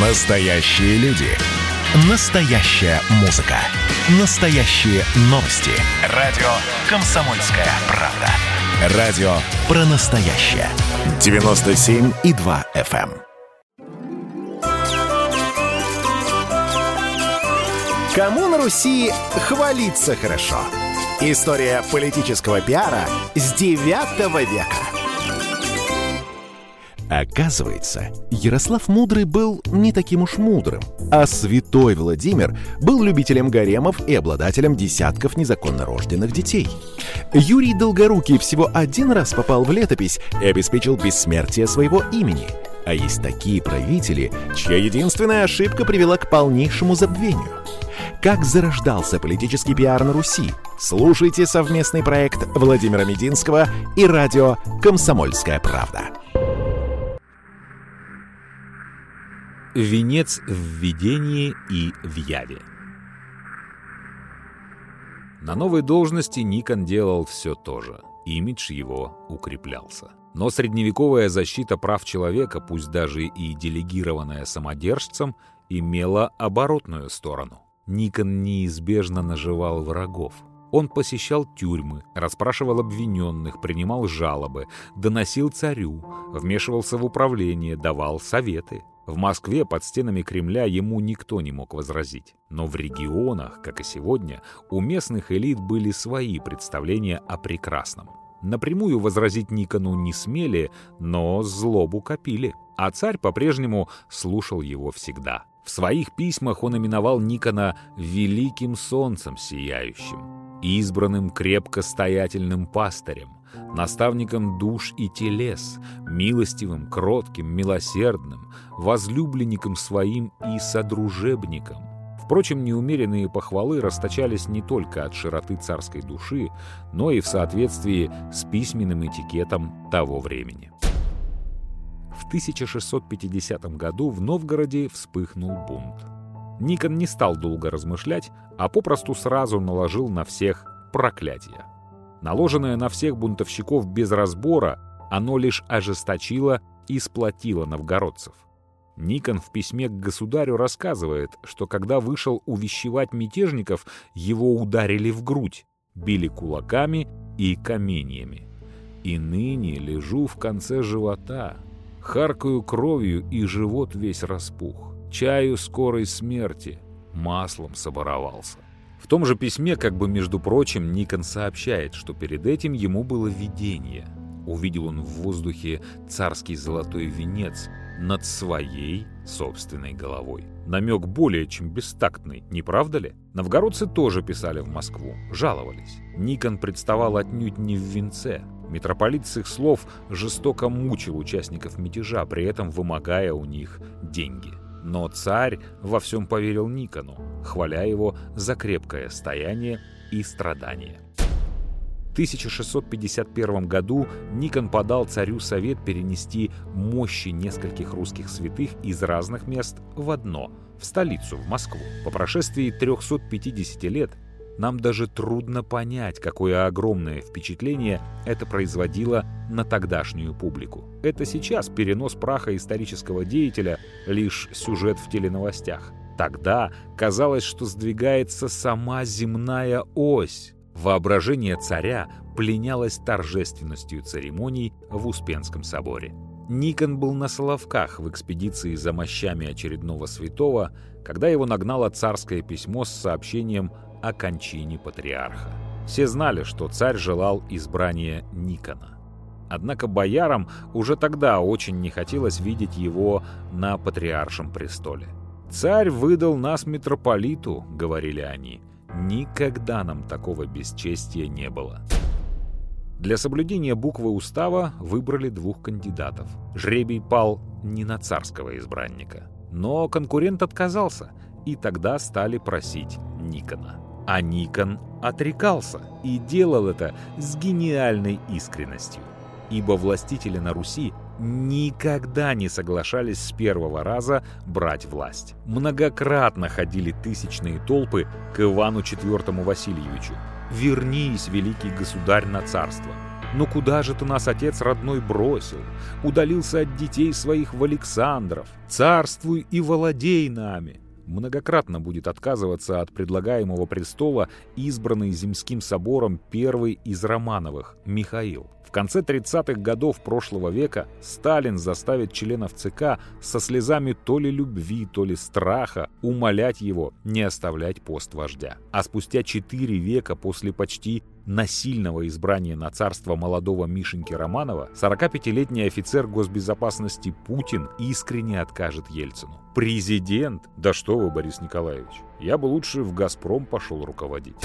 Настоящие люди. Настоящая музыка. Настоящие новости. Радио «Комсомольская правда». Радио про настоящее. 97,2 FM. эм. Кому на Руси хвалиться хорошо? История политического пиара с 9 века. Оказывается, Ярослав Мудрый был не таким уж мудрым, а святой Владимир был любителем гаремов и обладателем десятков незаконно рожденных детей. Юрий Долгорукий всего один раз попал в летопись и обеспечил бессмертие своего имени. А есть такие правители, чья единственная ошибка привела к полнейшему забвению. Как зарождался политический пиар на Руси? Слушайте совместный проект Владимира Мединского и радио «Комсомольская правда». Венец в видении и в яве. На новой должности Никон делал все то же. Имидж его укреплялся. Но средневековая защита прав человека, пусть даже и делегированная самодержцем, имела оборотную сторону. Никон неизбежно наживал врагов. Он посещал тюрьмы, расспрашивал обвиненных, принимал жалобы, доносил царю, вмешивался в управление, давал советы. В Москве под стенами Кремля ему никто не мог возразить. Но в регионах, как и сегодня, у местных элит были свои представления о прекрасном. Напрямую возразить Никону не смели, но злобу копили. А царь по-прежнему слушал его всегда. В своих письмах он именовал Никона «великим солнцем сияющим», избранным крепко стоятельным пастырем, наставником душ и телес, милостивым, кротким, милосердным, возлюбленником своим и содружебником. Впрочем, неумеренные похвалы расточались не только от широты царской души, но и в соответствии с письменным этикетом того времени. В 1650 году в Новгороде вспыхнул бунт. Никон не стал долго размышлять, а попросту сразу наложил на всех проклятие. Наложенное на всех бунтовщиков без разбора, оно лишь ожесточило и сплотило новгородцев. Никон в письме к государю рассказывает, что когда вышел увещевать мятежников, его ударили в грудь, били кулаками и каменьями. «И ныне лежу в конце живота, харкаю кровью, и живот весь распух, чаю скорой смерти, маслом соборовался». В том же письме, как бы между прочим, Никон сообщает, что перед этим ему было видение. Увидел он в воздухе царский золотой венец над своей собственной головой. Намек более чем бестактный, не правда ли? Новгородцы тоже писали в Москву, жаловались. Никон представал отнюдь не в венце. Митрополит с их слов жестоко мучил участников мятежа, при этом вымогая у них деньги. Но царь во всем поверил Никону, хваля его за крепкое стояние и страдания. В 1651 году Никон подал царю совет перенести мощи нескольких русских святых из разных мест в одно, в столицу, в Москву. По прошествии 350 лет нам даже трудно понять, какое огромное впечатление это производило на тогдашнюю публику. Это сейчас перенос праха исторического деятеля — лишь сюжет в теленовостях. Тогда казалось, что сдвигается сама земная ось. Воображение царя пленялось торжественностью церемоний в Успенском соборе. Никон был на Соловках в экспедиции за мощами очередного святого, когда его нагнало царское письмо с сообщением о кончине патриарха. Все знали, что царь желал избрания Никона. Однако боярам уже тогда очень не хотелось видеть его на патриаршем престоле. «Царь выдал нас митрополиту», — говорили они. «Никогда нам такого бесчестия не было». Для соблюдения буквы устава выбрали двух кандидатов. Жребий пал не на царского избранника. Но конкурент отказался, и тогда стали просить Никона. А Никон отрекался и делал это с гениальной искренностью. Ибо властители на Руси никогда не соглашались с первого раза брать власть. Многократно ходили тысячные толпы к Ивану IV Васильевичу. «Вернись, великий государь, на царство! «Ну куда же ты нас, отец родной, бросил? Удалился от детей своих в Александров. Царствуй и владей нами!» Многократно будет отказываться от предлагаемого престола избранный Земским собором первый из Романовых, Михаил. В конце 30-х годов прошлого века Сталин заставит членов ЦК со слезами то ли любви, то ли страха умолять его не оставлять пост вождя. А спустя 4 века после почти насильного избрания на царство молодого Мишеньки Романова 45-летний офицер госбезопасности Путин искренне откажет Ельцину. Президент? Да что вы, Борис Николаевич, я бы лучше в «Газпром» пошел руководить.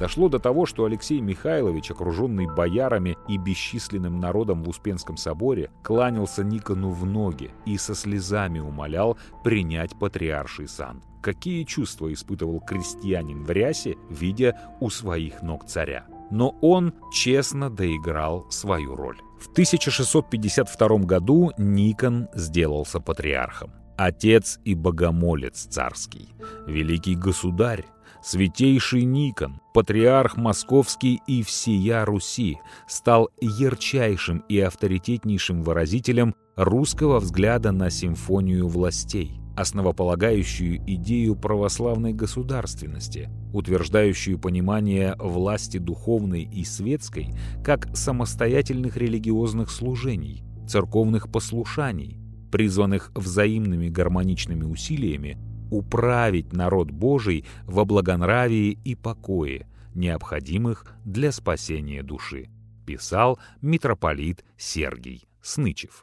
Дошло до того, что Алексей Михайлович, окруженный боярами и бесчисленным народом в Успенском соборе, кланялся Никону в ноги и со слезами умолял принять патриарший сан. Какие чувства испытывал крестьянин в рясе, видя у своих ног царя? Но он честно доиграл свою роль. В 1652 году Никон сделался патриархом. Отец и богомолец царский, великий государь, Святейший Никон, патриарх московский и всея Руси, стал ярчайшим и авторитетнейшим выразителем русского взгляда на симфонию властей, основополагающую идею православной государственности, утверждающую понимание власти духовной и светской как самостоятельных религиозных служений, церковных послушаний, призванных взаимными гармоничными усилиями управить народ Божий во благонравии и покое, необходимых для спасения души, писал митрополит Сергий Снычев.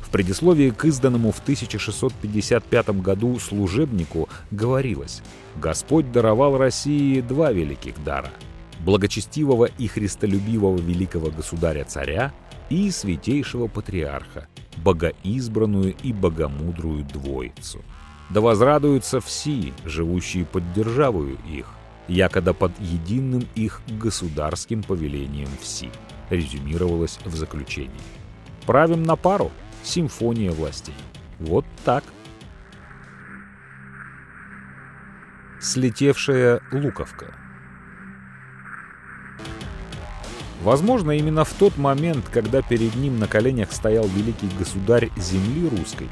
В предисловии к изданному в 1655 году служебнику говорилось «Господь даровал России два великих дара – благочестивого и христолюбивого великого государя-царя и святейшего патриарха, богоизбранную и богомудрую двоицу – да возрадуются все, живущие под державою их, якода под единым их государским повелением все, резюмировалось в заключении. Правим на пару, симфония властей. Вот так. Слетевшая луковка. Возможно, именно в тот момент, когда перед ним на коленях стоял великий государь земли русской,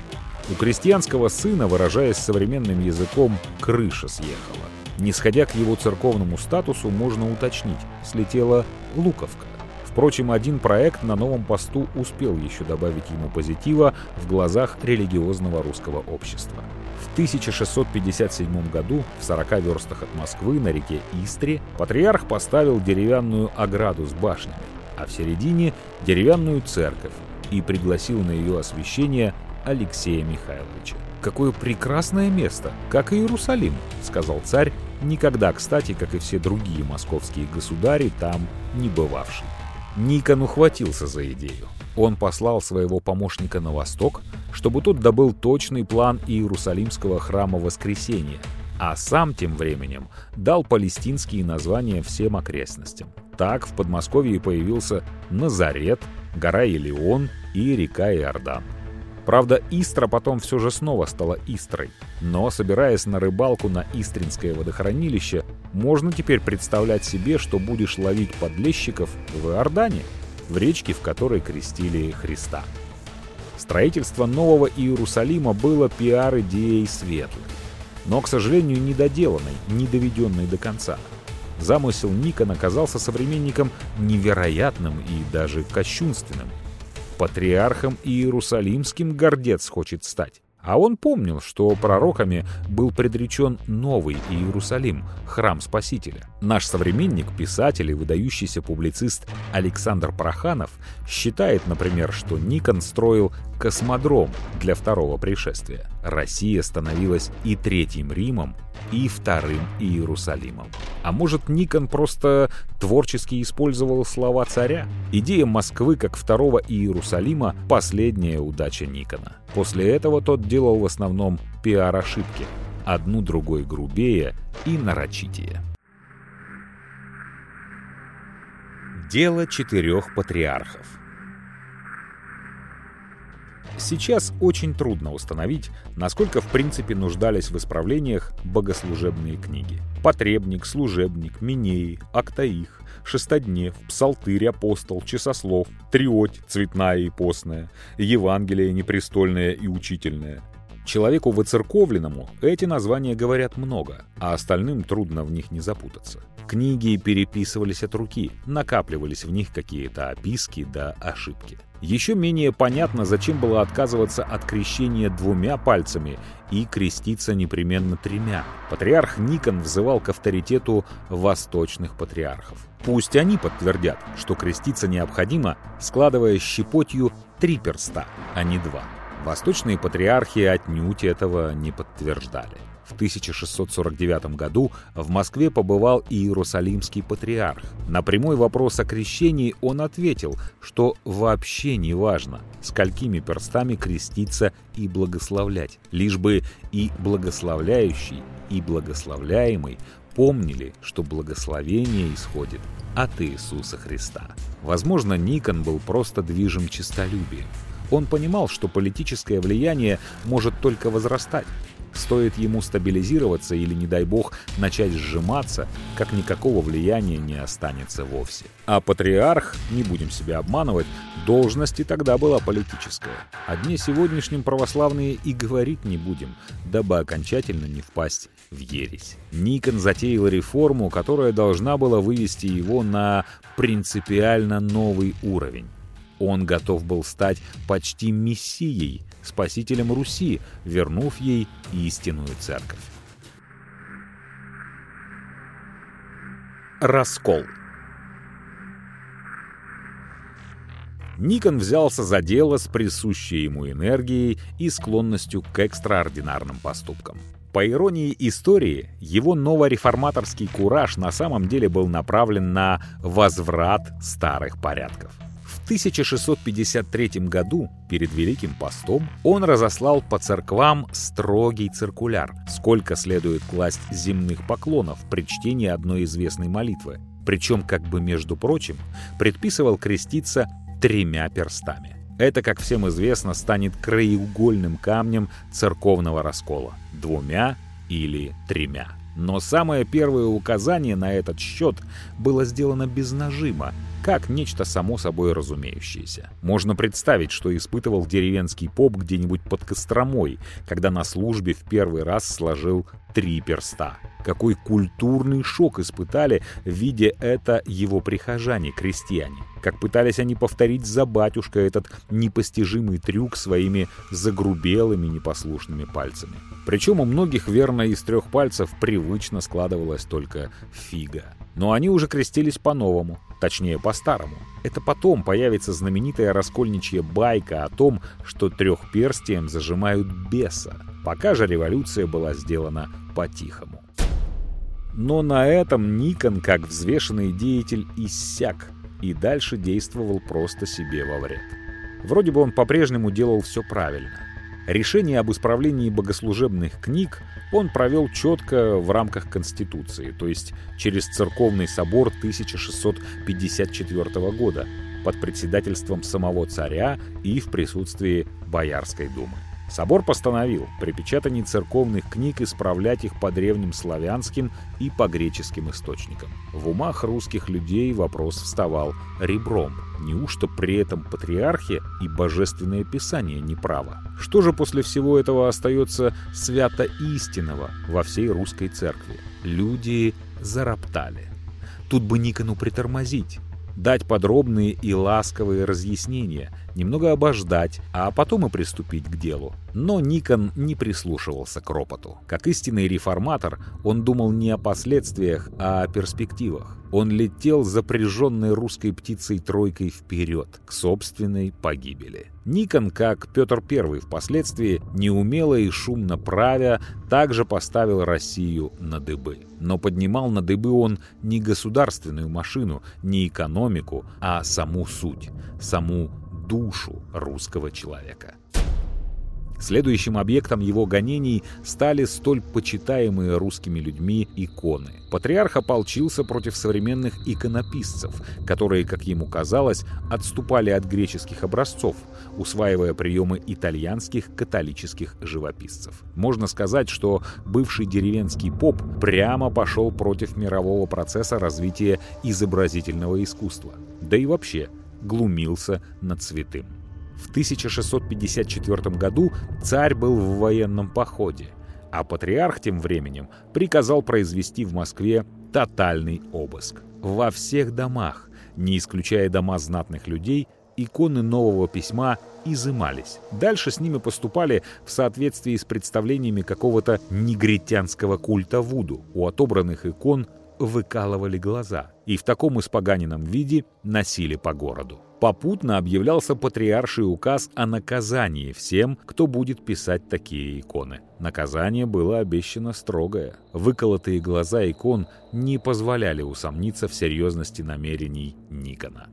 у крестьянского сына, выражаясь современным языком, крыша съехала. Не сходя к его церковному статусу, можно уточнить, слетела луковка. Впрочем, один проект на новом посту успел еще добавить ему позитива в глазах религиозного русского общества. В 1657 году в 40 верстах от Москвы на реке Истре патриарх поставил деревянную ограду с башнями, а в середине – деревянную церковь и пригласил на ее освящение Алексея Михайловича. «Какое прекрасное место, как и Иерусалим», — сказал царь, никогда, кстати, как и все другие московские государи, там не бывавший. Никон ухватился за идею. Он послал своего помощника на восток, чтобы тот добыл точный план Иерусалимского храма Воскресения, а сам тем временем дал палестинские названия всем окрестностям. Так в Подмосковье появился Назарет, гора Илион и река Иордан. Правда, Истра потом все же снова стала Истрой. Но, собираясь на рыбалку на Истринское водохранилище, можно теперь представлять себе, что будешь ловить подлещиков в Иордане, в речке, в которой крестили Христа. Строительство нового Иерусалима было пиар-идеей светлой, но, к сожалению, недоделанной, не доведенной до конца. Замысел Никона оказался современником невероятным и даже кощунственным – Патриархом Иерусалимским гордец хочет стать. А он помнил, что пророками был предречен новый Иерусалим, храм Спасителя. Наш современник, писатель и выдающийся публицист Александр Проханов считает, например, что Никон строил космодром для второго пришествия. Россия становилась и Третьим Римом, и Вторым Иерусалимом. А может, Никон просто творчески использовал слова царя? Идея Москвы как второго Иерусалима – последняя удача Никона. После этого тот делал в основном пиар-ошибки. Одну другой грубее и нарочитее. Дело четырех патриархов – Сейчас очень трудно установить, насколько в принципе нуждались в исправлениях богослужебные книги. Потребник, служебник, Минеи, Актаих, шестоднев, псалтырь, апостол, часослов, триоть, цветная и постная, Евангелие непрестольное и учительное. Человеку выцерковленному эти названия говорят много, а остальным трудно в них не запутаться. Книги переписывались от руки, накапливались в них какие-то описки да ошибки. Еще менее понятно, зачем было отказываться от крещения двумя пальцами и креститься непременно тремя. Патриарх Никон взывал к авторитету восточных патриархов. Пусть они подтвердят, что креститься необходимо, складывая щепотью три перста, а не два. Восточные патриархи отнюдь этого не подтверждали. В 1649 году в Москве побывал Иерусалимский патриарх. На прямой вопрос о крещении он ответил, что вообще не важно, сколькими перстами креститься и благословлять, лишь бы и благословляющий, и благословляемый помнили, что благословение исходит от Иисуса Христа. Возможно, Никон был просто движим честолюбием. Он понимал, что политическое влияние может только возрастать. Стоит ему стабилизироваться или, не дай бог, начать сжиматься, как никакого влияния не останется вовсе. А патриарх, не будем себя обманывать, должности тогда была политическая. О дне сегодняшнем православные и говорить не будем, дабы окончательно не впасть в ересь. Никон затеял реформу, которая должна была вывести его на принципиально новый уровень. Он готов был стать почти мессией, спасителем Руси, вернув ей истинную церковь. Раскол Никон взялся за дело с присущей ему энергией и склонностью к экстраординарным поступкам. По иронии истории, его новореформаторский кураж на самом деле был направлен на возврат старых порядков. В 1653 году, перед Великим постом, он разослал по церквам строгий циркуляр, сколько следует класть земных поклонов при чтении одной известной молитвы. Причем, как бы между прочим, предписывал креститься тремя перстами. Это, как всем известно, станет краеугольным камнем церковного раскола – двумя или тремя. Но самое первое указание на этот счет было сделано без нажима, как нечто само собой разумеющееся. Можно представить, что испытывал деревенский поп где-нибудь под Костромой, когда на службе в первый раз сложил три перста. Какой культурный шок испытали, видя это его прихожане, крестьяне. Как пытались они повторить за батюшкой этот непостижимый трюк своими загрубелыми непослушными пальцами. Причем у многих верно из трех пальцев привычно складывалась только фига. Но они уже крестились по-новому, точнее по-старому. Это потом появится знаменитая раскольничья байка о том, что трехперстием зажимают беса. Пока же революция была сделана по-тихому. Но на этом Никон, как взвешенный деятель, иссяк и дальше действовал просто себе во вред. Вроде бы он по-прежнему делал все правильно. Решение об исправлении богослужебных книг он провел четко в рамках Конституции, то есть через Церковный собор 1654 года под председательством самого царя и в присутствии Боярской думы. Собор постановил при печатании церковных книг исправлять их по древним славянским и по греческим источникам. В умах русских людей вопрос вставал ребром. Неужто при этом патриархия и божественное писание неправо? Что же после всего этого остается свято истинного во всей русской церкви? Люди зароптали. Тут бы Никону притормозить, дать подробные и ласковые разъяснения – немного обождать, а потом и приступить к делу. Но Никон не прислушивался к ропоту. Как истинный реформатор, он думал не о последствиях, а о перспективах. Он летел запряженной русской птицей тройкой вперед, к собственной погибели. Никон, как Петр I впоследствии, неумело и шумно правя, также поставил Россию на дыбы. Но поднимал на дыбы он не государственную машину, не экономику, а саму суть, саму душу русского человека. Следующим объектом его гонений стали столь почитаемые русскими людьми иконы. Патриарх ополчился против современных иконописцев, которые, как ему казалось, отступали от греческих образцов, усваивая приемы итальянских католических живописцев. Можно сказать, что бывший деревенский поп прямо пошел против мирового процесса развития изобразительного искусства. Да и вообще глумился над святым. В 1654 году царь был в военном походе, а патриарх тем временем приказал произвести в Москве тотальный обыск. Во всех домах, не исключая дома знатных людей, иконы нового письма изымались. Дальше с ними поступали в соответствии с представлениями какого-то негритянского культа Вуду. У отобранных икон выкалывали глаза и в таком испоганенном виде носили по городу. Попутно объявлялся патриарший указ о наказании всем, кто будет писать такие иконы. Наказание было обещано строгое. Выколотые глаза икон не позволяли усомниться в серьезности намерений Никона.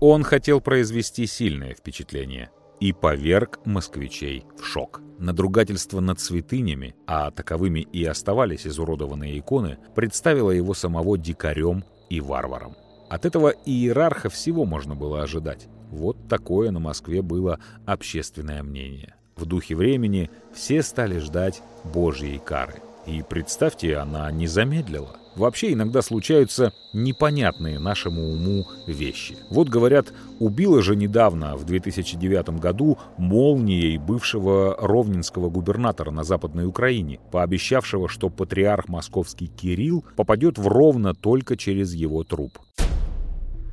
Он хотел произвести сильное впечатление и поверг москвичей в шок. Надругательство над святынями, а таковыми и оставались изуродованные иконы, представило его самого дикарем и варваром. От этого иерарха всего можно было ожидать. Вот такое на Москве было общественное мнение. В духе времени все стали ждать Божьей кары. И представьте, она не замедлила. Вообще иногда случаются непонятные нашему уму вещи. Вот говорят, убила же недавно, в 2009 году, молнией бывшего ровнинского губернатора на Западной Украине, пообещавшего, что патриарх московский Кирилл попадет в Ровно только через его труп.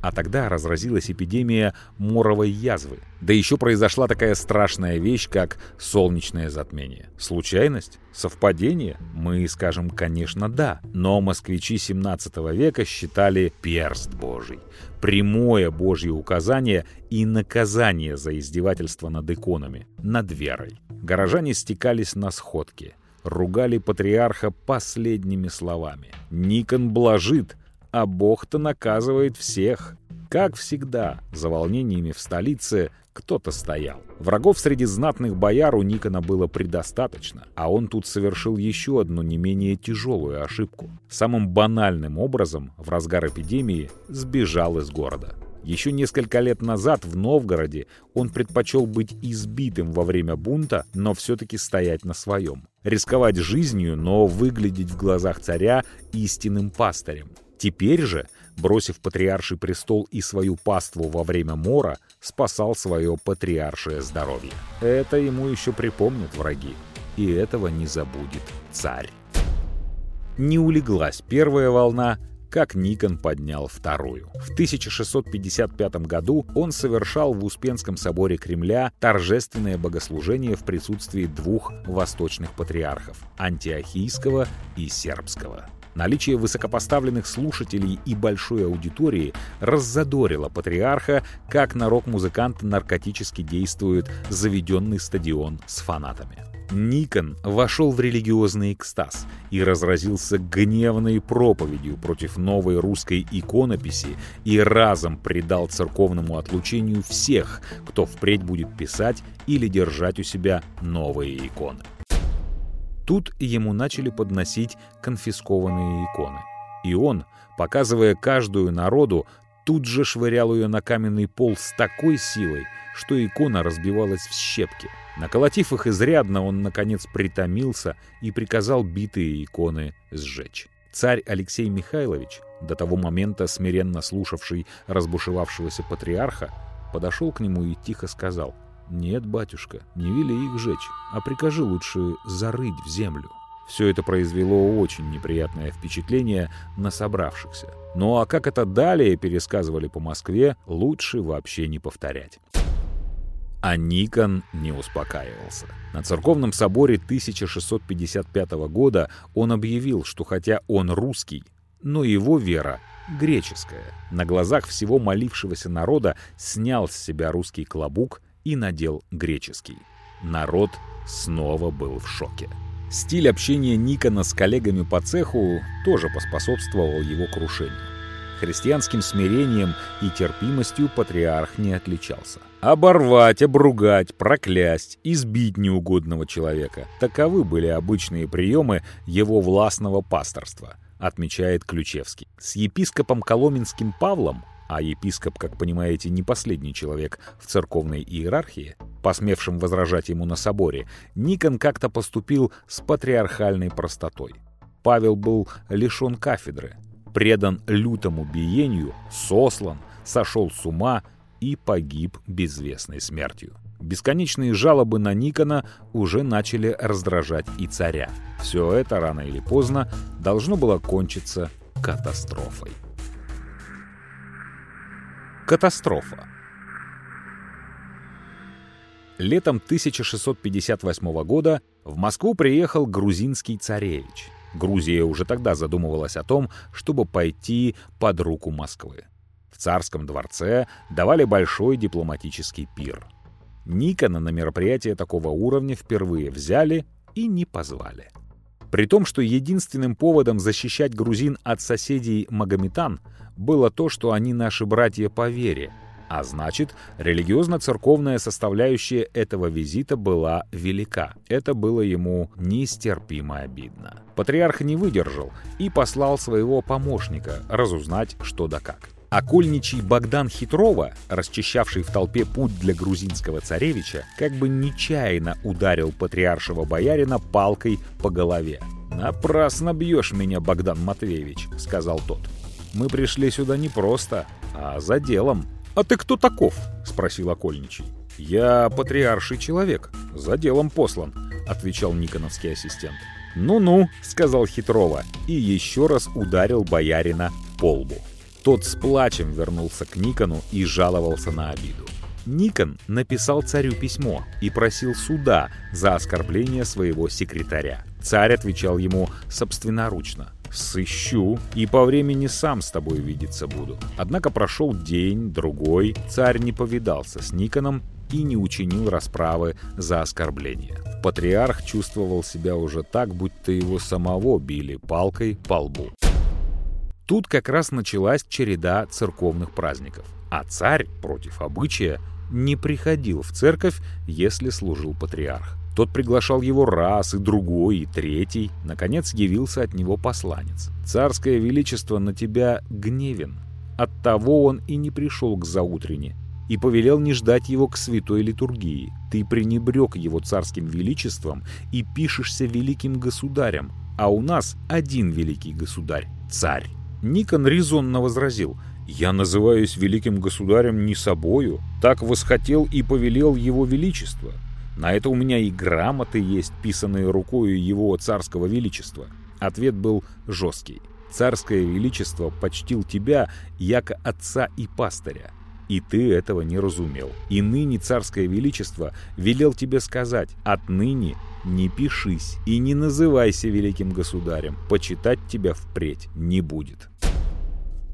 А тогда разразилась эпидемия моровой язвы. Да еще произошла такая страшная вещь, как солнечное затмение. Случайность? Совпадение? Мы скажем, конечно, да. Но москвичи 17 века считали перст Божий. Прямое Божье указание и наказание за издевательство над иконами, над верой. Горожане стекались на сходки ругали патриарха последними словами. Никон блажит, а Бог-то наказывает всех. Как всегда, за волнениями в столице кто-то стоял. Врагов среди знатных бояр у Никона было предостаточно, а он тут совершил еще одну не менее тяжелую ошибку. Самым банальным образом в разгар эпидемии сбежал из города. Еще несколько лет назад в Новгороде он предпочел быть избитым во время бунта, но все-таки стоять на своем. Рисковать жизнью, но выглядеть в глазах царя истинным пастырем. Теперь же, бросив патриарший престол и свою паству во время мора, спасал свое патриаршее здоровье. Это ему еще припомнят враги. И этого не забудет царь. Не улеглась первая волна, как Никон поднял вторую. В 1655 году он совершал в Успенском соборе Кремля торжественное богослужение в присутствии двух восточных патриархов – антиохийского и сербского. Наличие высокопоставленных слушателей и большой аудитории раззадорило патриарха, как на рок-музыкант наркотически действует заведенный стадион с фанатами. Никон вошел в религиозный экстаз и разразился гневной проповедью против новой русской иконописи и разом предал церковному отлучению всех, кто впредь будет писать или держать у себя новые иконы. Тут ему начали подносить конфискованные иконы. И он, показывая каждую народу, тут же швырял ее на каменный пол с такой силой, что икона разбивалась в щепки. Наколотив их изрядно, он, наконец, притомился и приказал битые иконы сжечь. Царь Алексей Михайлович, до того момента смиренно слушавший разбушевавшегося патриарха, подошел к нему и тихо сказал — «Нет, батюшка, не вели их жечь, а прикажи лучше зарыть в землю». Все это произвело очень неприятное впечатление на собравшихся. Ну а как это далее пересказывали по Москве, лучше вообще не повторять. А Никон не успокаивался. На церковном соборе 1655 года он объявил, что хотя он русский, но его вера греческая. На глазах всего молившегося народа снял с себя русский клобук и надел греческий. Народ снова был в шоке. Стиль общения Никона с коллегами по цеху тоже поспособствовал его крушению. Христианским смирением и терпимостью патриарх не отличался. Оборвать, обругать, проклясть, избить неугодного человека – таковы были обычные приемы его властного пасторства, отмечает Ключевский. С епископом Коломенским Павлом а епископ, как понимаете, не последний человек в церковной иерархии, посмевшим возражать ему на соборе, Никон как-то поступил с патриархальной простотой. Павел был лишен кафедры, предан лютому биению, сослан, сошел с ума и погиб безвестной смертью. Бесконечные жалобы на Никона уже начали раздражать и царя. Все это рано или поздно должно было кончиться катастрофой. Катастрофа. Летом 1658 года в Москву приехал грузинский царевич – Грузия уже тогда задумывалась о том, чтобы пойти под руку Москвы. В царском дворце давали большой дипломатический пир. Никона на мероприятие такого уровня впервые взяли и не позвали. При том, что единственным поводом защищать грузин от соседей Магометан было то, что они наши братья по вере – а значит, религиозно-церковная составляющая этого визита была велика. Это было ему нестерпимо обидно. Патриарх не выдержал и послал своего помощника разузнать, что да как. Окольничий Богдан Хитрова, расчищавший в толпе путь для грузинского царевича, как бы нечаянно ударил патриаршего боярина палкой по голове. «Напрасно бьешь меня, Богдан Матвеевич», — сказал тот. «Мы пришли сюда не просто, а за делом». «А ты кто таков?» — спросил окольничий. «Я патриарший человек, за делом послан», — отвечал Никоновский ассистент. «Ну-ну», — сказал Хитрова, и еще раз ударил боярина по лбу. Тот с плачем вернулся к Никону и жаловался на обиду. Никон написал царю письмо и просил суда за оскорбление своего секретаря. Царь отвечал ему собственноручно. Сыщу и по времени сам с тобой видеться буду. Однако прошел день, другой, царь не повидался с Никоном и не учинил расправы за оскорбление. Патриарх чувствовал себя уже так, будто его самого били палкой по лбу. Тут как раз началась череда церковных праздников, а царь, против обычая, не приходил в церковь, если служил патриарх. Тот приглашал его раз, и другой, и третий. Наконец явился от него посланец. «Царское величество на тебя гневен. Оттого он и не пришел к заутрене, и повелел не ждать его к святой литургии. Ты пренебрег его царским величеством и пишешься великим государем, а у нас один великий государь — царь». Никон резонно возразил — я называюсь великим государем не собою, так восхотел и повелел его величество. На это у меня и грамоты есть, писанные рукою его царского величества. Ответ был жесткий. Царское величество почтил тебя, яко отца и пастыря. И ты этого не разумел. И ныне царское величество велел тебе сказать, отныне не пишись и не называйся великим государем, почитать тебя впредь не будет.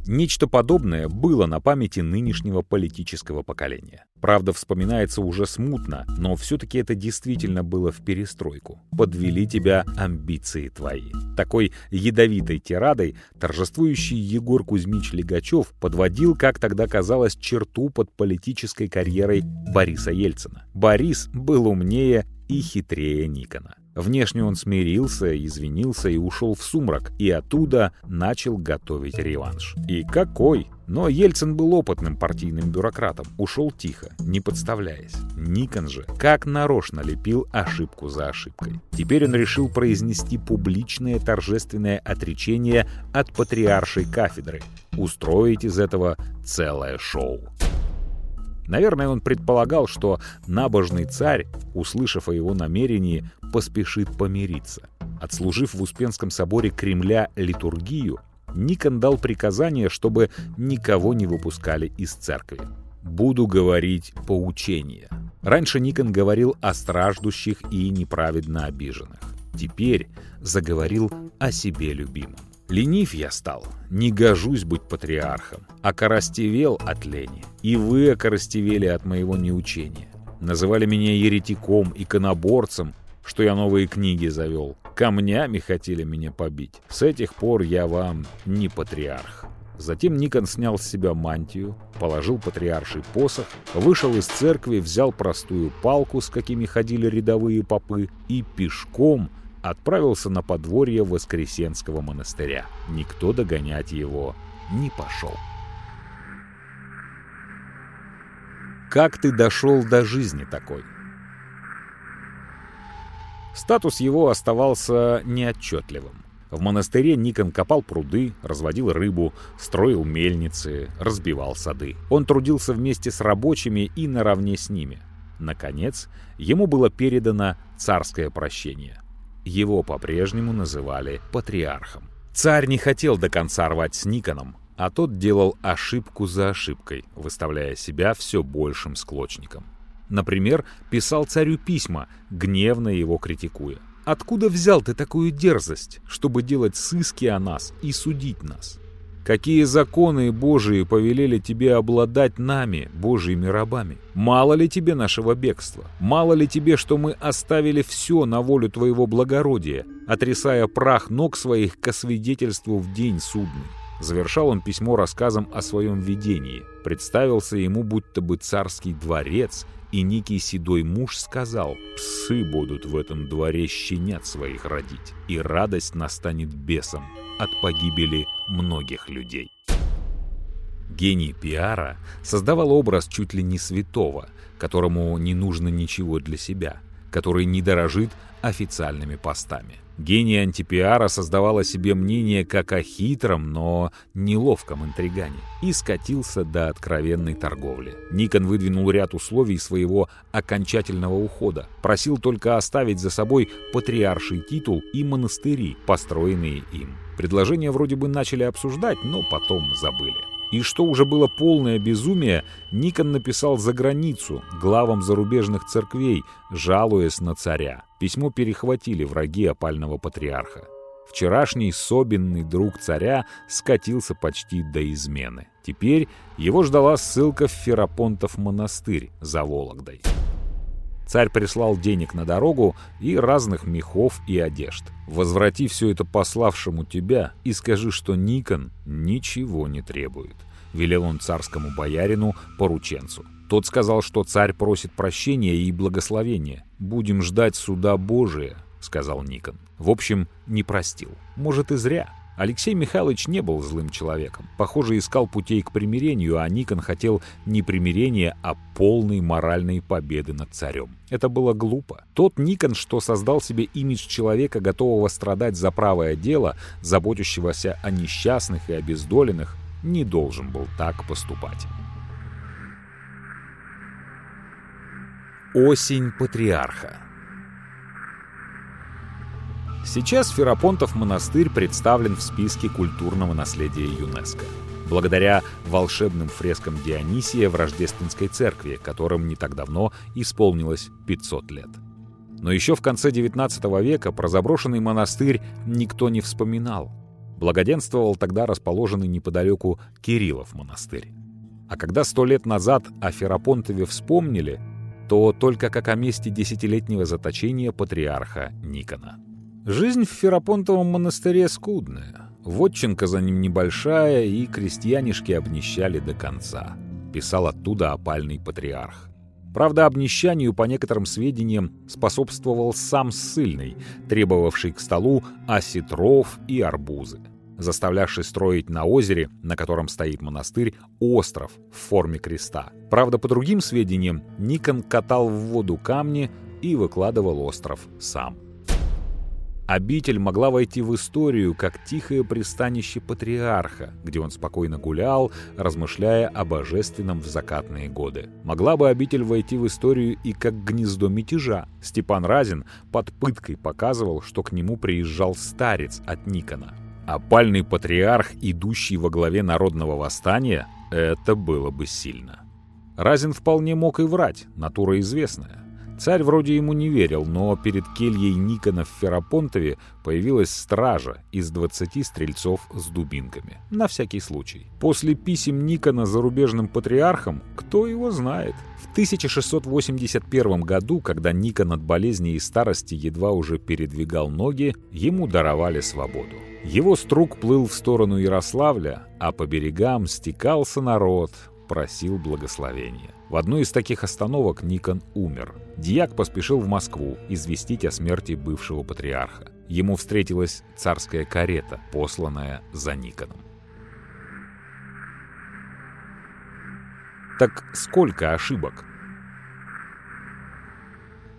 Нечто подобное было на памяти нынешнего политического поколения. Правда, вспоминается уже смутно, но все-таки это действительно было в перестройку. Подвели тебя амбиции твои. Такой ядовитой тирадой торжествующий Егор Кузьмич Легачев подводил, как тогда казалось, черту под политической карьерой Бориса Ельцина. Борис был умнее и хитрее Никона. Внешне он смирился, извинился и ушел в сумрак, и оттуда начал готовить реванш. И какой! Но Ельцин был опытным партийным бюрократом, ушел тихо, не подставляясь. Никон же как нарочно лепил ошибку за ошибкой. Теперь он решил произнести публичное торжественное отречение от патриаршей кафедры, устроить из этого целое шоу. Наверное, он предполагал, что набожный царь, услышав о его намерении, поспешит помириться. Отслужив в Успенском соборе Кремля литургию, Никон дал приказание, чтобы никого не выпускали из церкви. «Буду говорить поучение». Раньше Никон говорил о страждущих и неправедно обиженных. Теперь заговорил о себе любимом. Ленив я стал, не гожусь быть патриархом, а коростевел от лени, и вы окоростевели от моего неучения. Называли меня еретиком, иконоборцем, что я новые книги завел. Камнями хотели меня побить. С этих пор я вам не патриарх. Затем Никон снял с себя мантию, положил патриарший посох, вышел из церкви, взял простую палку, с какими ходили рядовые попы, и пешком отправился на подворье Воскресенского монастыря. Никто догонять его не пошел. Как ты дошел до жизни такой? Статус его оставался неотчетливым. В монастыре Никон копал пруды, разводил рыбу, строил мельницы, разбивал сады. Он трудился вместе с рабочими и наравне с ними. Наконец, ему было передано царское прощение. Его по-прежнему называли патриархом. Царь не хотел до конца рвать с Никоном, а тот делал ошибку за ошибкой, выставляя себя все большим склочником. Например, писал царю письма, гневно его критикуя. Откуда взял ты такую дерзость, чтобы делать сыски о нас и судить нас? Какие законы Божии повелели тебе обладать нами, Божьими рабами? Мало ли тебе нашего бегства? Мало ли тебе, что мы оставили все на волю твоего благородия, отрисая прах ног своих ко свидетельству в день судный? Завершал он письмо рассказом о своем видении. Представился ему будто бы царский дворец и некий седой муж сказал, «Псы будут в этом дворе щенят своих родить, и радость настанет бесом от погибели многих людей». Гений пиара создавал образ чуть ли не святого, которому не нужно ничего для себя, который не дорожит официальными постами. Гений антипиара создавал о себе мнение как о хитром, но неловком интригане и скатился до откровенной торговли. Никон выдвинул ряд условий своего окончательного ухода. Просил только оставить за собой патриарший титул и монастыри, построенные им. Предложения вроде бы начали обсуждать, но потом забыли. И что уже было полное безумие, Никон написал за границу, главам зарубежных церквей, жалуясь на царя. Письмо перехватили враги опального патриарха. Вчерашний собенный друг царя скатился почти до измены. Теперь его ждала ссылка в Ферапонтов монастырь за Вологдой. Царь прислал денег на дорогу и разных мехов и одежд. «Возврати все это пославшему тебя и скажи, что Никон ничего не требует», — велел он царскому боярину-порученцу. Тот сказал, что царь просит прощения и благословения. «Будем ждать суда Божия», — сказал Никон. В общем, не простил. Может, и зря. Алексей Михайлович не был злым человеком. Похоже, искал путей к примирению, а Никон хотел не примирения, а полной моральной победы над царем. Это было глупо. Тот Никон, что создал себе имидж человека, готового страдать за правое дело, заботящегося о несчастных и обездоленных, не должен был так поступать. Осень патриарха Сейчас Ферапонтов монастырь представлен в списке культурного наследия ЮНЕСКО. Благодаря волшебным фрескам Дионисия в Рождественской церкви, которым не так давно исполнилось 500 лет. Но еще в конце XIX века про заброшенный монастырь никто не вспоминал. Благоденствовал тогда расположенный неподалеку Кириллов монастырь. А когда сто лет назад о Ферапонтове вспомнили, то только как о месте десятилетнего заточения патриарха Никона. Жизнь в Ферапонтовом монастыре скудная. Вотчинка за ним небольшая, и крестьянишки обнищали до конца. Писал оттуда опальный патриарх. Правда, обнищанию, по некоторым сведениям, способствовал сам ссыльный, требовавший к столу осетров и арбузы, заставлявший строить на озере, на котором стоит монастырь, остров в форме креста. Правда, по другим сведениям, Никон катал в воду камни и выкладывал остров сам. Обитель могла войти в историю как тихое пристанище патриарха, где он спокойно гулял, размышляя о божественном в закатные годы. Могла бы обитель войти в историю и как гнездо мятежа. Степан Разин под пыткой показывал, что к нему приезжал старец от Никона. Опальный патриарх, идущий во главе народного восстания, это было бы сильно. Разин вполне мог и врать, натура известная. Царь вроде ему не верил, но перед кельей Никона в Ферапонтове появилась стража из 20 стрельцов с дубинками. На всякий случай. После писем Никона зарубежным патриархам, кто его знает? В 1681 году, когда Никон от болезни и старости едва уже передвигал ноги, ему даровали свободу. Его струк плыл в сторону Ярославля, а по берегам стекался народ, просил благословения. В одной из таких остановок Никон умер. Дьяк поспешил в Москву известить о смерти бывшего патриарха. Ему встретилась царская карета, посланная за Никоном. Так сколько ошибок?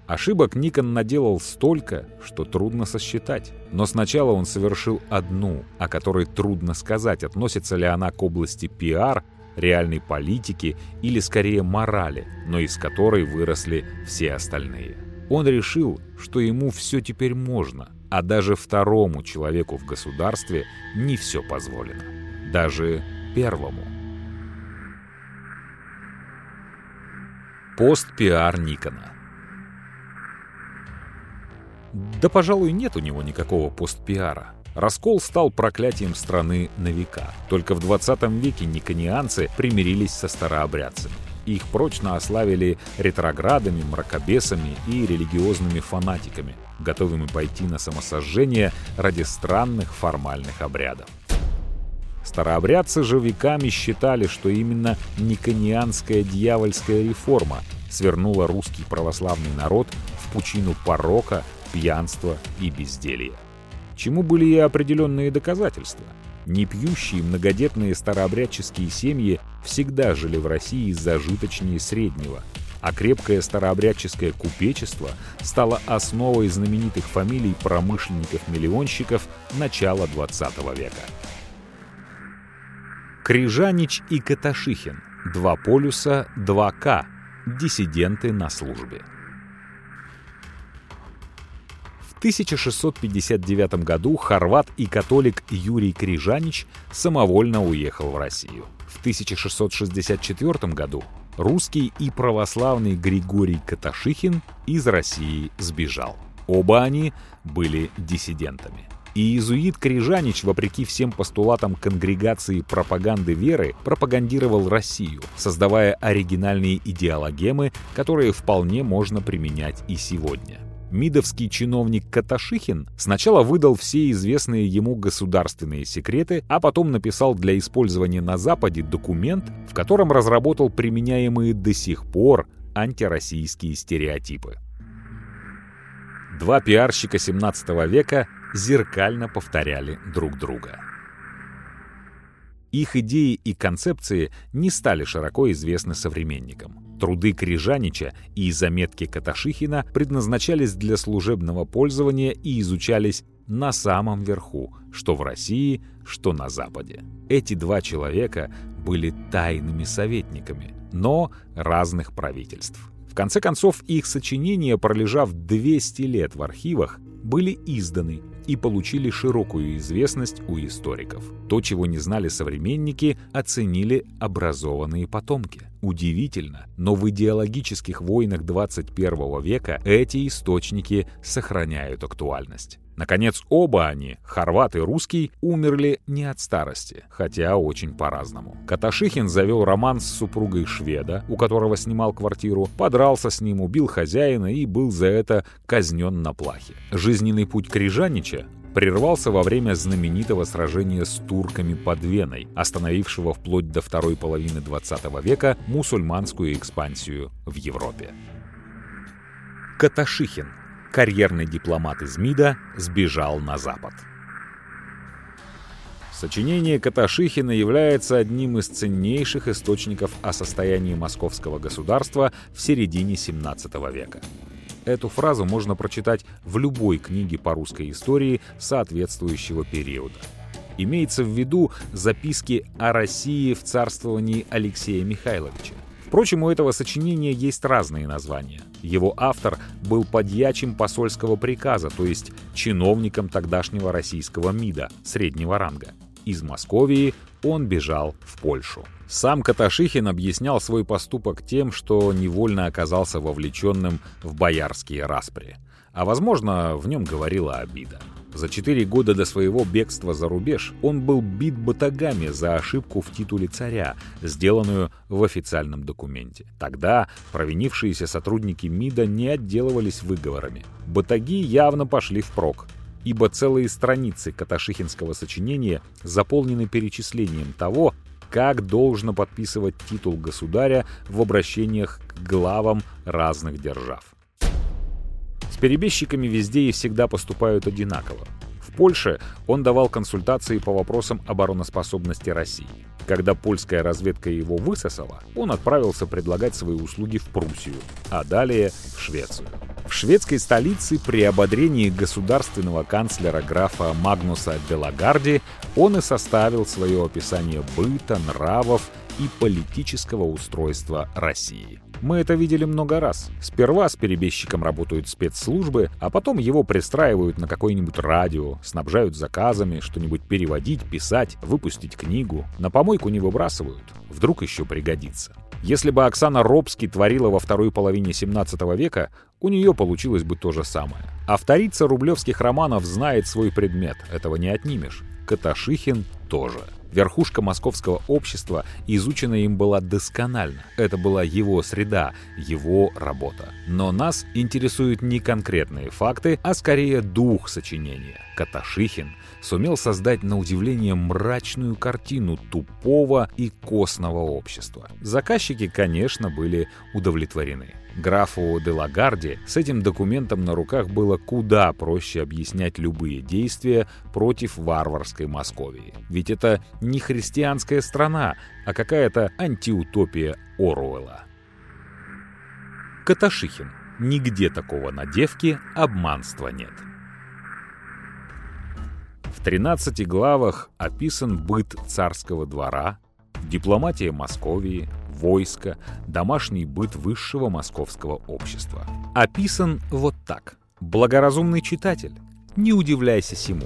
Ошибок Никон наделал столько, что трудно сосчитать. Но сначала он совершил одну, о которой трудно сказать, относится ли она к области пиар, реальной политики или скорее морали, но из которой выросли все остальные. Он решил, что ему все теперь можно, а даже второму человеку в государстве не все позволено. Даже первому. Пост-пиар Никона да, пожалуй, нет у него никакого постпиара. Раскол стал проклятием страны на века. Только в 20 веке никонианцы примирились со старообрядцами. Их прочно ославили ретроградами, мракобесами и религиозными фанатиками, готовыми пойти на самосожжение ради странных формальных обрядов. Старообрядцы же веками считали, что именно никонианская дьявольская реформа свернула русский православный народ в пучину порока пьянство и безделье. Чему были и определенные доказательства. Непьющие многодетные старообрядческие семьи всегда жили в России зажиточнее среднего, а крепкое старообрядческое купечество стало основой знаменитых фамилий промышленников-миллионщиков начала XX века. Крижанич и Каташихин. Два полюса, два К. Диссиденты на службе. 1659 году хорват и католик Юрий Крижанич самовольно уехал в Россию. В 1664 году русский и православный Григорий Каташихин из России сбежал. Оба они были диссидентами. И иезуит Крижанич, вопреки всем постулатам конгрегации пропаганды веры, пропагандировал Россию, создавая оригинальные идеологемы, которые вполне можно применять и сегодня. Мидовский чиновник Каташихин сначала выдал все известные ему государственные секреты, а потом написал для использования на Западе документ, в котором разработал применяемые до сих пор антироссийские стереотипы. Два пиарщика 17 века зеркально повторяли друг друга. Их идеи и концепции не стали широко известны современникам. Труды Крижанича и заметки Каташихина предназначались для служебного пользования и изучались на самом верху, что в России, что на Западе. Эти два человека были тайными советниками, но разных правительств. В конце концов, их сочинения, пролежав 200 лет в архивах, были изданы и получили широкую известность у историков. То, чего не знали современники, оценили образованные потомки. Удивительно, но в идеологических войнах 21 века эти источники сохраняют актуальность. Наконец, оба они, хорват и русский, умерли не от старости, хотя очень по-разному. Каташихин завел роман с супругой шведа, у которого снимал квартиру, подрался с ним, убил хозяина и был за это казнен на плахе. Жизненный путь Крижанича прервался во время знаменитого сражения с турками под Веной, остановившего вплоть до второй половины 20 века мусульманскую экспансию в Европе. Каташихин карьерный дипломат из МИДа сбежал на Запад. Сочинение Каташихина является одним из ценнейших источников о состоянии московского государства в середине 17 века. Эту фразу можно прочитать в любой книге по русской истории соответствующего периода. Имеется в виду записки о России в царствовании Алексея Михайловича. Впрочем, у этого сочинения есть разные названия. Его автор был подьячим посольского приказа, то есть чиновником тогдашнего российского МИДа среднего ранга. Из Московии он бежал в Польшу. Сам Каташихин объяснял свой поступок тем, что невольно оказался вовлеченным в боярские распри. А возможно, в нем говорила обида. За четыре года до своего бегства за рубеж он был бит батагами за ошибку в титуле царя, сделанную в официальном документе. Тогда провинившиеся сотрудники МИДа не отделывались выговорами. Батаги явно пошли впрок. ибо целые страницы Каташихинского сочинения заполнены перечислением того, как должно подписывать титул государя в обращениях к главам разных держав. С перебежчиками везде и всегда поступают одинаково. В Польше он давал консультации по вопросам обороноспособности России. Когда польская разведка его высосала, он отправился предлагать свои услуги в Пруссию, а далее в Швецию. В шведской столице при ободрении государственного канцлера графа Магнуса Делагарди он и составил свое описание быта, нравов и политического устройства России. Мы это видели много раз. Сперва с перебежчиком работают спецслужбы, а потом его пристраивают на какое-нибудь радио, снабжают заказами, что-нибудь переводить, писать, выпустить книгу. На помойку не выбрасывают. Вдруг еще пригодится. Если бы Оксана Робский творила во второй половине 17 века, у нее получилось бы то же самое. Авторица рублевских романов знает свой предмет, этого не отнимешь. Каташихин тоже. Верхушка московского общества изучена им была досконально. Это была его среда, его работа. Но нас интересуют не конкретные факты, а скорее дух сочинения. Каташихин сумел создать на удивление мрачную картину тупого и костного общества. Заказчики, конечно, были удовлетворены. Графу де Лагарде с этим документом на руках было куда проще объяснять любые действия против варварской Московии. Ведь это не христианская страна, а какая-то антиутопия Оруэлла. Каташихин. Нигде такого на девке обманства нет. В 13 главах описан быт царского двора, дипломатия Московии, войско, домашний быт высшего московского общества. Описан вот так. Благоразумный читатель, не удивляйся сему.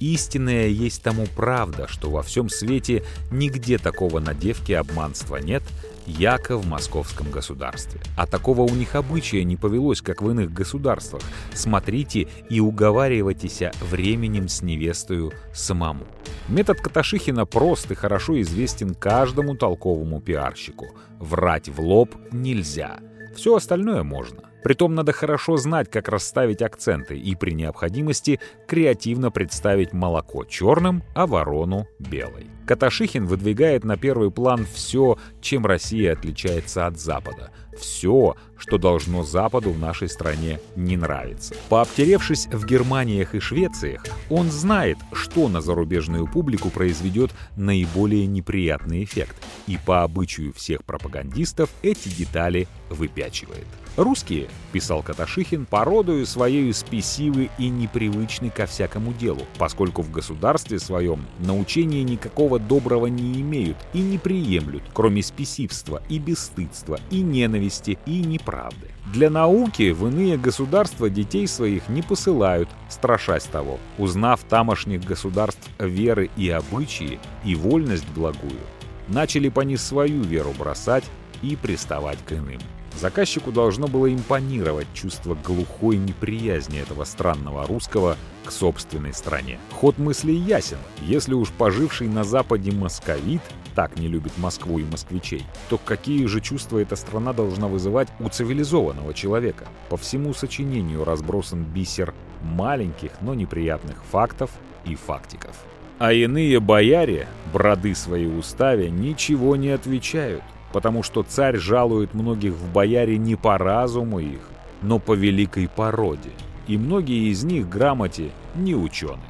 Истинная есть тому правда, что во всем свете нигде такого на девке обманства нет, яко в московском государстве. А такого у них обычая не повелось, как в иных государствах. Смотрите и уговаривайтесь временем с невестою самому. Метод Каташихина прост и хорошо известен каждому толковому пиарщику. Врать в лоб нельзя. Все остальное можно. Притом надо хорошо знать, как расставить акценты и при необходимости креативно представить молоко черным, а ворону белой. Каташихин выдвигает на первый план все, чем Россия отличается от Запада. Все, что должно Западу в нашей стране не нравиться. Пообтеревшись в Германиях и Швециях, он знает, что на зарубежную публику произведет наиболее неприятный эффект. И по обычаю всех пропагандистов эти детали выпячивает. «Русские», — писал Каташихин, — «породою своей спесивы и непривычны ко всякому делу, поскольку в государстве своем научения никакого доброго не имеют и не приемлют, кроме спесивства и бесстыдства, и ненависти, и неправды. Для науки в иные государства детей своих не посылают, страшась того, узнав тамошних государств веры и обычаи и вольность благую, начали по они свою веру бросать и приставать к иным. Заказчику должно было импонировать чувство глухой неприязни этого странного русского к собственной стране. Ход мыслей ясен. Если уж поживший на Западе московит так не любит Москву и москвичей, то какие же чувства эта страна должна вызывать у цивилизованного человека? По всему сочинению разбросан бисер маленьких, но неприятных фактов и фактиков. А иные бояре, броды свои уставе, ничего не отвечают потому что царь жалует многих в бояре не по разуму их, но по великой породе, и многие из них грамоте не ученые.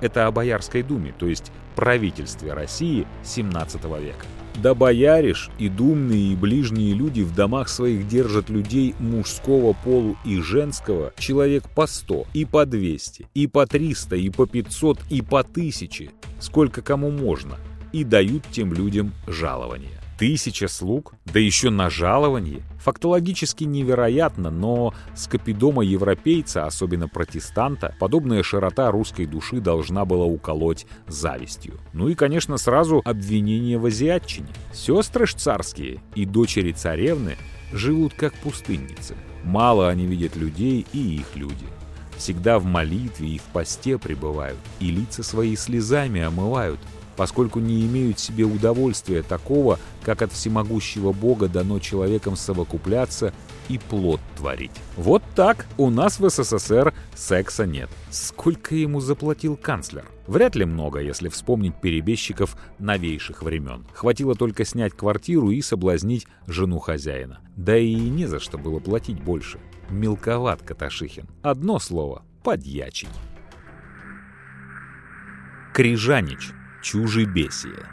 Это о Боярской думе, то есть правительстве России 17 века. Да бояриш и думные и ближние люди в домах своих держат людей мужского полу и женского человек по 100, и по 200, и по 300, и по 500, и по 1000, сколько кому можно, и дают тем людям жалование. Тысяча слуг, да еще на жалование. Фактологически невероятно, но с капидома европейца, особенно протестанта, подобная широта русской души должна была уколоть завистью. Ну и, конечно, сразу обвинение в азиатчине. Сестры ж царские и дочери царевны живут как пустынницы. Мало они видят людей и их люди. Всегда в молитве и в посте пребывают, и лица свои слезами омывают, поскольку не имеют себе удовольствия такого, как от всемогущего Бога дано человеком совокупляться и плод творить. Вот так у нас в СССР секса нет. Сколько ему заплатил канцлер? Вряд ли много, если вспомнить перебежчиков новейших времен. Хватило только снять квартиру и соблазнить жену хозяина. Да и не за что было платить больше. Мелковат Каташихин. Одно слово — подьячий. Крижанич. Чужебесие.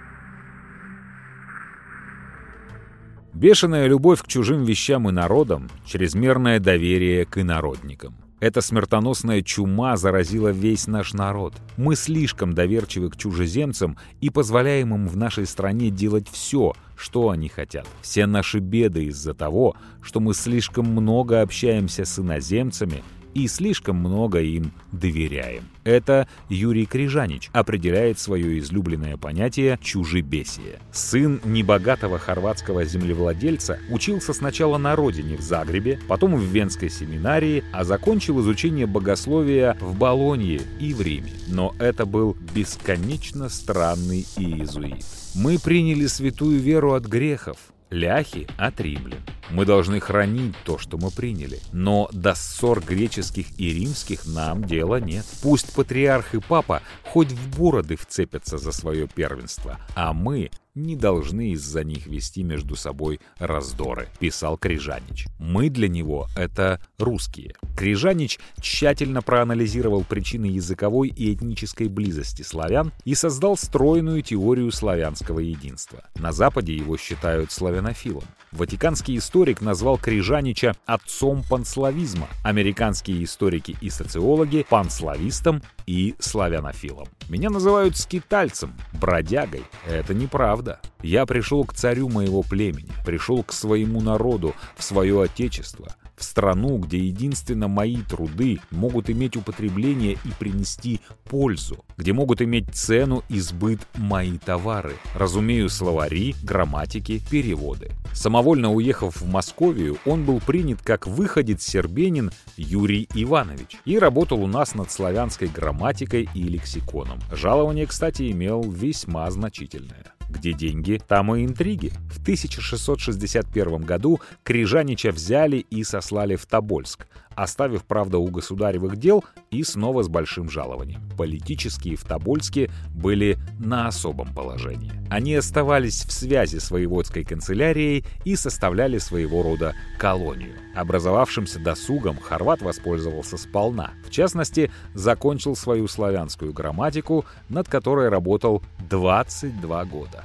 Бешеная любовь к чужим вещам и народам, чрезмерное доверие к инородникам. Эта смертоносная чума заразила весь наш народ. Мы слишком доверчивы к чужеземцам и позволяем им в нашей стране делать все, что они хотят. Все наши беды из-за того, что мы слишком много общаемся с иноземцами и слишком много им доверяем. Это Юрий Крижанич определяет свое излюбленное понятие «чужебесие». Сын небогатого хорватского землевладельца учился сначала на родине в Загребе, потом в Венской семинарии, а закончил изучение богословия в Болонье и в Риме. Но это был бесконечно странный иезуит. Мы приняли святую веру от грехов, ляхи от римлян. Мы должны хранить то, что мы приняли. Но до ссор греческих и римских нам дела нет. Пусть патриарх и папа хоть в бороды вцепятся за свое первенство, а мы не должны из-за них вести между собой раздоры, писал Крижанич. Мы для него — это русские. Крижанич тщательно проанализировал причины языковой и этнической близости славян и создал стройную теорию славянского единства. На Западе его считают славянофилом. Ватиканский историк назвал Крижанича отцом панславизма, американские историки и социологи — панславистом и славянофилом. Меня называют скитальцем, бродягой. Это неправда. Я пришел к царю моего племени, пришел к своему народу, в свое отечество — в страну, где единственно мои труды могут иметь употребление и принести пользу, где могут иметь цену и сбыт мои товары. Разумею словари, грамматики, переводы. Самовольно уехав в Московию, он был принят как выходец сербенин Юрий Иванович и работал у нас над славянской грамматикой и лексиконом. Жалование, кстати, имел весьма значительное. Где деньги, там и интриги. В 1661 году Крижанича взяли и сослали в Тобольск, оставив, правда, у государевых дел и снова с большим жалованием. Политические в Тобольске были на особом положении. Они оставались в связи с воеводской канцелярией и составляли своего рода колонию. Образовавшимся досугом хорват воспользовался сполна. В частности, закончил свою славянскую грамматику, над которой работал 22 года.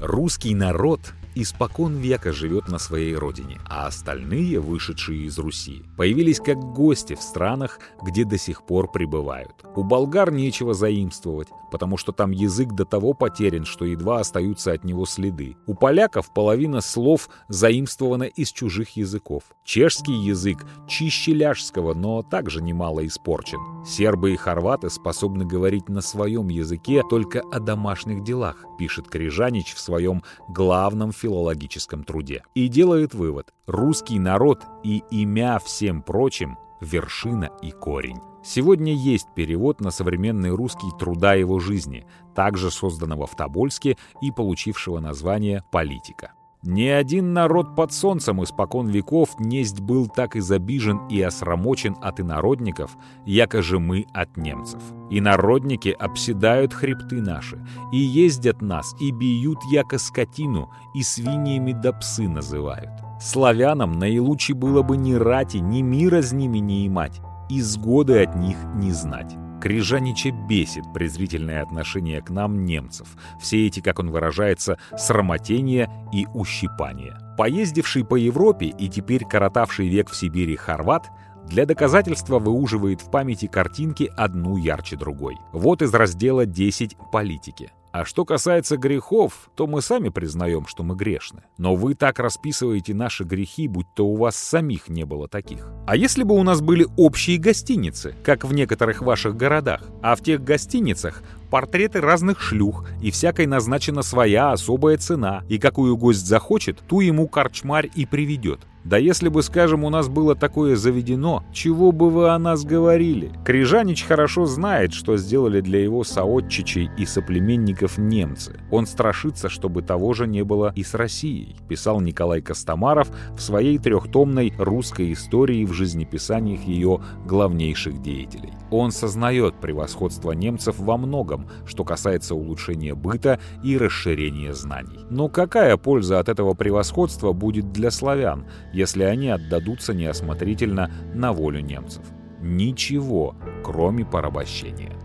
Русский народ испокон века живет на своей родине, а остальные, вышедшие из Руси, появились как гости в странах, где до сих пор пребывают. У болгар нечего заимствовать, потому что там язык до того потерян, что едва остаются от него следы. У поляков половина слов заимствована из чужих языков. Чешский язык чище ляжского, но также немало испорчен. Сербы и хорваты способны говорить на своем языке только о домашних делах, пишет Крижанич в своем главном филологическом труде. И делает вывод. Русский народ и имя всем прочим – вершина и корень. Сегодня есть перевод на современный русский труда его жизни, также созданного в Тобольске и получившего название «Политика». Ни один народ под солнцем испокон веков несть был так изобижен и осрамочен от инородников, яко же мы от немцев. Инородники обседают хребты наши, и ездят нас, и бьют яко скотину, и свиньями да псы называют. Славянам наилучше было бы ни рати, ни мира с ними не имать, и сгоды от них не знать. Крижанича бесит презрительное отношение к нам немцев, все эти, как он выражается, срамотения и ущипания. Поездивший по Европе и теперь коротавший век в Сибири хорват для доказательства выуживает в памяти картинки одну ярче другой. Вот из раздела 10 «Политики». А что касается грехов, то мы сами признаем, что мы грешны. Но вы так расписываете наши грехи, будто у вас самих не было таких. А если бы у нас были общие гостиницы, как в некоторых ваших городах, а в тех гостиницах портреты разных шлюх, и всякой назначена своя особая цена, и какую гость захочет, ту ему корчмарь и приведет. Да если бы, скажем, у нас было такое заведено, чего бы вы о нас говорили? Крижанич хорошо знает, что сделали для его соотчичей и соплеменников немцы. Он страшится, чтобы того же не было и с Россией, писал Николай Костомаров в своей трехтомной русской истории в жизнеписаниях ее главнейших деятелей. Он сознает превосходство немцев во многом, что касается улучшения быта и расширения знаний. Но какая польза от этого превосходства будет для славян, если они отдадутся неосмотрительно на волю немцев. Ничего, кроме порабощения.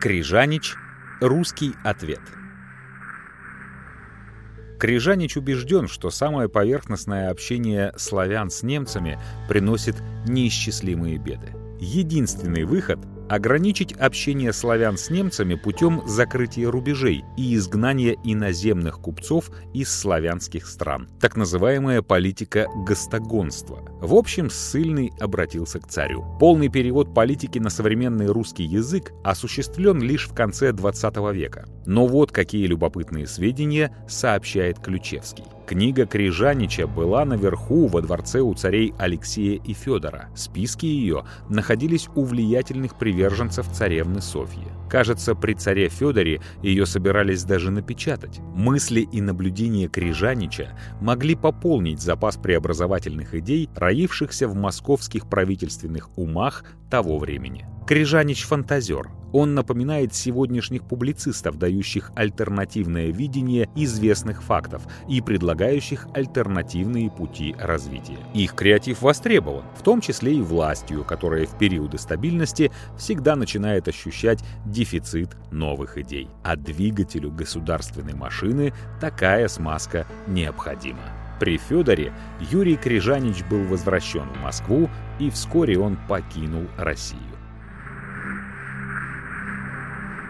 Крижанич. Русский ответ. Крижанич убежден, что самое поверхностное общение славян с немцами приносит неисчислимые беды. Единственный выход ограничить общение славян с немцами путем закрытия рубежей и изгнания иноземных купцов из славянских стран, так называемая политика гостогонства. В общем, ссыльный обратился к царю. Полный перевод политики на современный русский язык осуществлен лишь в конце 20 века. Но вот какие любопытные сведения сообщает Ключевский. Книга Крижанича была наверху во дворце у царей Алексея и Федора. Списки ее находились у влиятельных приверженцев царевны Софьи. Кажется, при царе Федоре ее собирались даже напечатать. Мысли и наблюдения Крижанича могли пополнить запас преобразовательных идей, роившихся в московских правительственных умах того времени. Крижанич — фантазер. Он напоминает сегодняшних публицистов, дающих альтернативное видение известных фактов и предлагающих альтернативные пути развития. Их креатив востребован, в том числе и властью, которая в периоды стабильности всегда начинает ощущать дефицит новых идей. А двигателю государственной машины такая смазка необходима. При Федоре Юрий Крижанич был возвращен в Москву, и вскоре он покинул Россию.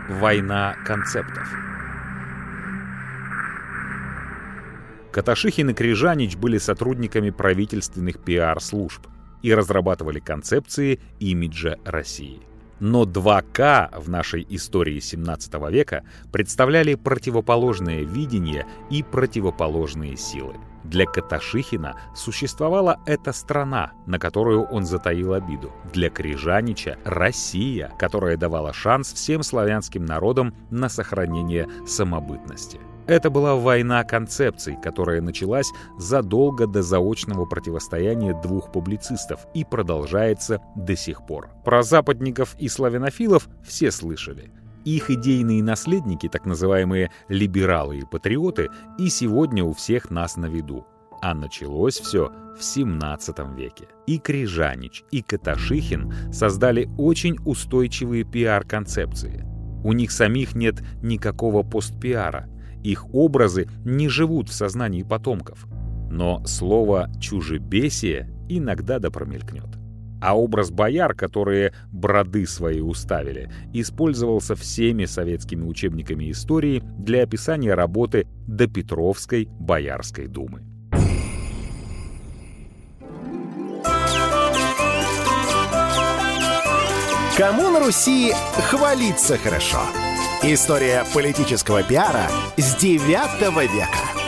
Война концептов. Каташихин и Крижанич были сотрудниками правительственных пиар-служб и разрабатывали концепции имиджа России. Но 2К в нашей истории 17 века представляли противоположное видение и противоположные силы. Для Каташихина существовала эта страна, на которую он затаил обиду. Для Крижанича — Россия, которая давала шанс всем славянским народам на сохранение самобытности. Это была война концепций, которая началась задолго до заочного противостояния двух публицистов и продолжается до сих пор. Про западников и славянофилов все слышали. Их идейные наследники, так называемые либералы и патриоты, и сегодня у всех нас на виду. А началось все в 17 веке. И Крижанич, и Каташихин создали очень устойчивые пиар-концепции. У них самих нет никакого постпиара. Их образы не живут в сознании потомков. Но слово «чужебесие» иногда да промелькнет. А образ бояр, которые броды свои уставили, использовался всеми советскими учебниками истории для описания работы до Петровской Боярской думы. Кому на Руси хвалиться хорошо? История политического пиара с 9 века.